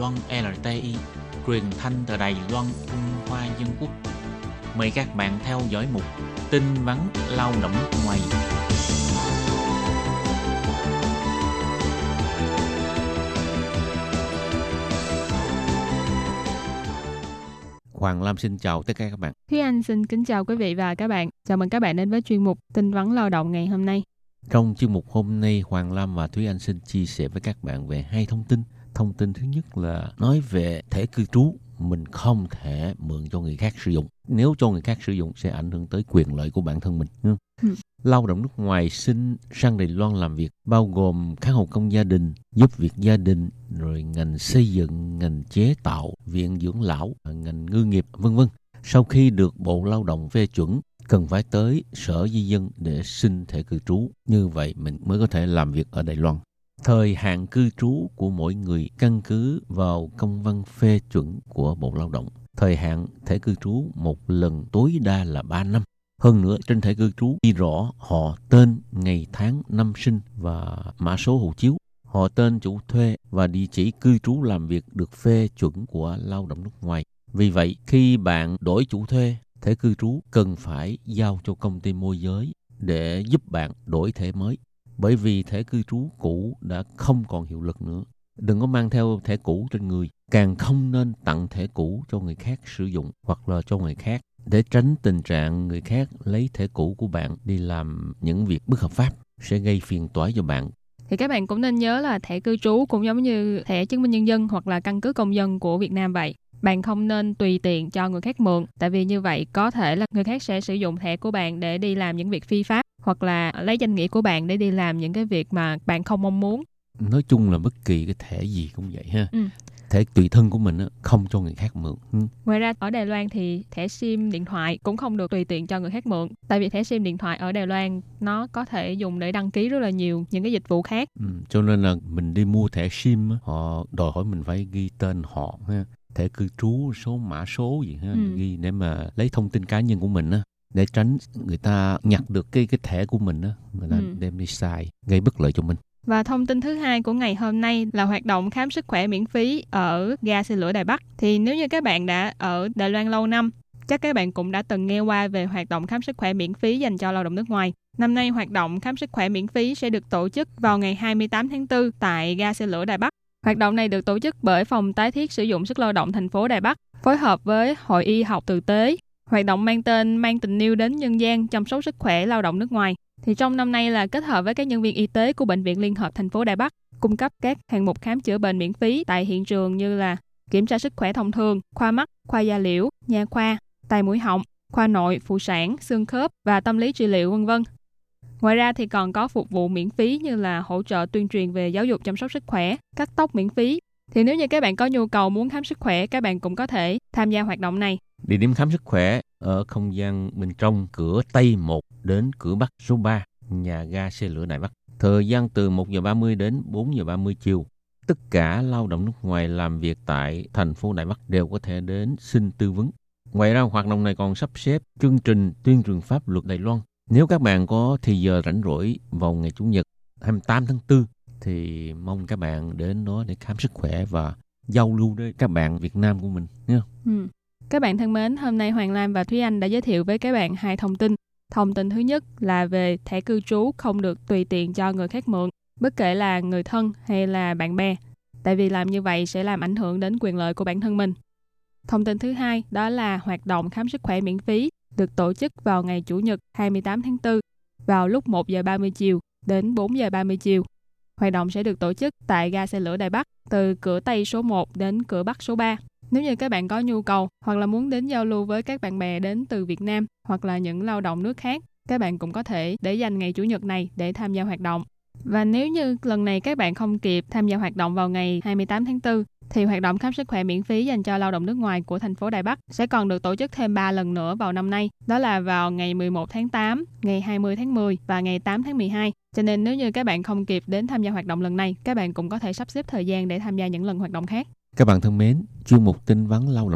Loan LTI, truyền thanh từ Đài Loan, Trung Hoa Dân Quốc. Mời các bạn theo dõi mục tin vắn lao động ngoài. Hoàng Lam xin chào tất cả các bạn. Thúy Anh xin kính chào quý vị và các bạn. Chào mừng các bạn đến với chuyên mục tin vắn lao động ngày hôm nay. Trong chuyên mục hôm nay, Hoàng Lam và Thúy Anh xin chia sẻ với các bạn về hai thông tin. Thông tin thứ nhất là nói về thẻ cư trú mình không thể mượn cho người khác sử dụng. Nếu cho người khác sử dụng sẽ ảnh hưởng tới quyền lợi của bản thân mình. Ừ. Lao động nước ngoài xin sang Đài Loan làm việc bao gồm các hộ công gia đình, giúp việc gia đình, rồi ngành xây dựng, ngành chế tạo, viện dưỡng lão, ngành ngư nghiệp, vân vân. Sau khi được Bộ Lao động phê chuẩn, cần phải tới Sở Di dân để xin thẻ cư trú. Như vậy mình mới có thể làm việc ở Đài Loan. Thời hạn cư trú của mỗi người căn cứ vào công văn phê chuẩn của Bộ Lao động. Thời hạn thẻ cư trú một lần tối đa là 3 năm. Hơn nữa, trên thẻ cư trú ghi rõ họ tên, ngày tháng, năm sinh và mã số hộ chiếu. Họ tên chủ thuê và địa chỉ cư trú làm việc được phê chuẩn của lao động nước ngoài. Vì vậy, khi bạn đổi chủ thuê, thẻ cư trú cần phải giao cho công ty môi giới để giúp bạn đổi thẻ mới bởi vì thẻ cư trú cũ đã không còn hiệu lực nữa. Đừng có mang theo thẻ cũ trên người, càng không nên tặng thẻ cũ cho người khác sử dụng hoặc là cho người khác để tránh tình trạng người khác lấy thẻ cũ của bạn đi làm những việc bất hợp pháp sẽ gây phiền toái cho bạn. Thì các bạn cũng nên nhớ là thẻ cư trú cũng giống như thẻ chứng minh nhân dân hoặc là căn cứ công dân của Việt Nam vậy. Bạn không nên tùy tiện cho người khác mượn, tại vì như vậy có thể là người khác sẽ sử dụng thẻ của bạn để đi làm những việc phi pháp hoặc là lấy danh nghĩa của bạn để đi làm những cái việc mà bạn không mong muốn nói chung là bất kỳ cái thẻ gì cũng vậy ha ừ. thẻ tùy thân của mình không cho người khác mượn ừ. ngoài ra ở Đài Loan thì thẻ sim điện thoại cũng không được tùy tiện cho người khác mượn tại vì thẻ sim điện thoại ở Đài Loan nó có thể dùng để đăng ký rất là nhiều những cái dịch vụ khác ừ. cho nên là mình đi mua thẻ sim họ đòi hỏi mình phải ghi tên họ ha thẻ cư trú số mã số gì ha ừ. ghi để mà lấy thông tin cá nhân của mình á để tránh người ta nhặt được cái cái thẻ của mình đó người ta ừ. đem đi xài gây bất lợi cho mình và thông tin thứ hai của ngày hôm nay là hoạt động khám sức khỏe miễn phí ở ga xe lửa Đài Bắc. Thì nếu như các bạn đã ở Đài Loan lâu năm, chắc các bạn cũng đã từng nghe qua về hoạt động khám sức khỏe miễn phí dành cho lao động nước ngoài. Năm nay hoạt động khám sức khỏe miễn phí sẽ được tổ chức vào ngày 28 tháng 4 tại ga xe lửa Đài Bắc. Hoạt động này được tổ chức bởi Phòng Tái thiết sử dụng sức lao động thành phố Đài Bắc, phối hợp với Hội y học tử tế, Hoạt động mang tên Mang tình yêu đến nhân gian chăm sóc sức khỏe lao động nước ngoài. Thì trong năm nay là kết hợp với các nhân viên y tế của Bệnh viện Liên hợp thành phố Đài Bắc, cung cấp các hạng mục khám chữa bệnh miễn phí tại hiện trường như là kiểm tra sức khỏe thông thường, khoa mắt, khoa da liễu, nha khoa, tai mũi họng, khoa nội, phụ sản, xương khớp và tâm lý trị liệu vân vân. Ngoài ra thì còn có phục vụ miễn phí như là hỗ trợ tuyên truyền về giáo dục chăm sóc sức khỏe, cắt tóc miễn phí. Thì nếu như các bạn có nhu cầu muốn khám sức khỏe, các bạn cũng có thể tham gia hoạt động này. Địa điểm khám sức khỏe ở không gian bên trong cửa Tây 1 đến cửa Bắc số 3, nhà ga xe lửa Đài Bắc. Thời gian từ 1 giờ 30 đến 4 giờ 30 chiều. Tất cả lao động nước ngoài làm việc tại thành phố Đài Bắc đều có thể đến xin tư vấn. Ngoài ra, hoạt động này còn sắp xếp chương trình tuyên truyền pháp luật Đài Loan. Nếu các bạn có thì giờ rảnh rỗi vào ngày Chủ nhật 28 tháng 4 thì mong các bạn đến đó để khám sức khỏe và giao lưu với các bạn Việt Nam của mình nhé. Ừ. Các bạn thân mến, hôm nay Hoàng Lam và Thúy Anh đã giới thiệu với các bạn hai thông tin. Thông tin thứ nhất là về thẻ cư trú không được tùy tiện cho người khác mượn, bất kể là người thân hay là bạn bè, tại vì làm như vậy sẽ làm ảnh hưởng đến quyền lợi của bản thân mình. Thông tin thứ hai đó là hoạt động khám sức khỏe miễn phí được tổ chức vào ngày Chủ nhật 28 tháng 4 vào lúc 1 giờ 30 chiều đến 4 giờ 30 chiều. Hoạt động sẽ được tổ chức tại ga xe lửa Đài Bắc từ cửa Tây số 1 đến cửa Bắc số 3. Nếu như các bạn có nhu cầu hoặc là muốn đến giao lưu với các bạn bè đến từ Việt Nam hoặc là những lao động nước khác, các bạn cũng có thể để dành ngày Chủ nhật này để tham gia hoạt động. Và nếu như lần này các bạn không kịp tham gia hoạt động vào ngày 28 tháng 4, thì hoạt động khám sức khỏe miễn phí dành cho lao động nước ngoài của thành phố Đài Bắc sẽ còn được tổ chức thêm 3 lần nữa vào năm nay. Đó là vào ngày 11 tháng 8, ngày 20 tháng 10 và ngày 8 tháng 12. Cho nên nếu như các bạn không kịp đến tham gia hoạt động lần này, các bạn cũng có thể sắp xếp thời gian để tham gia những lần hoạt động khác. Các bạn thân mến, chuyên mục tin vắn lao động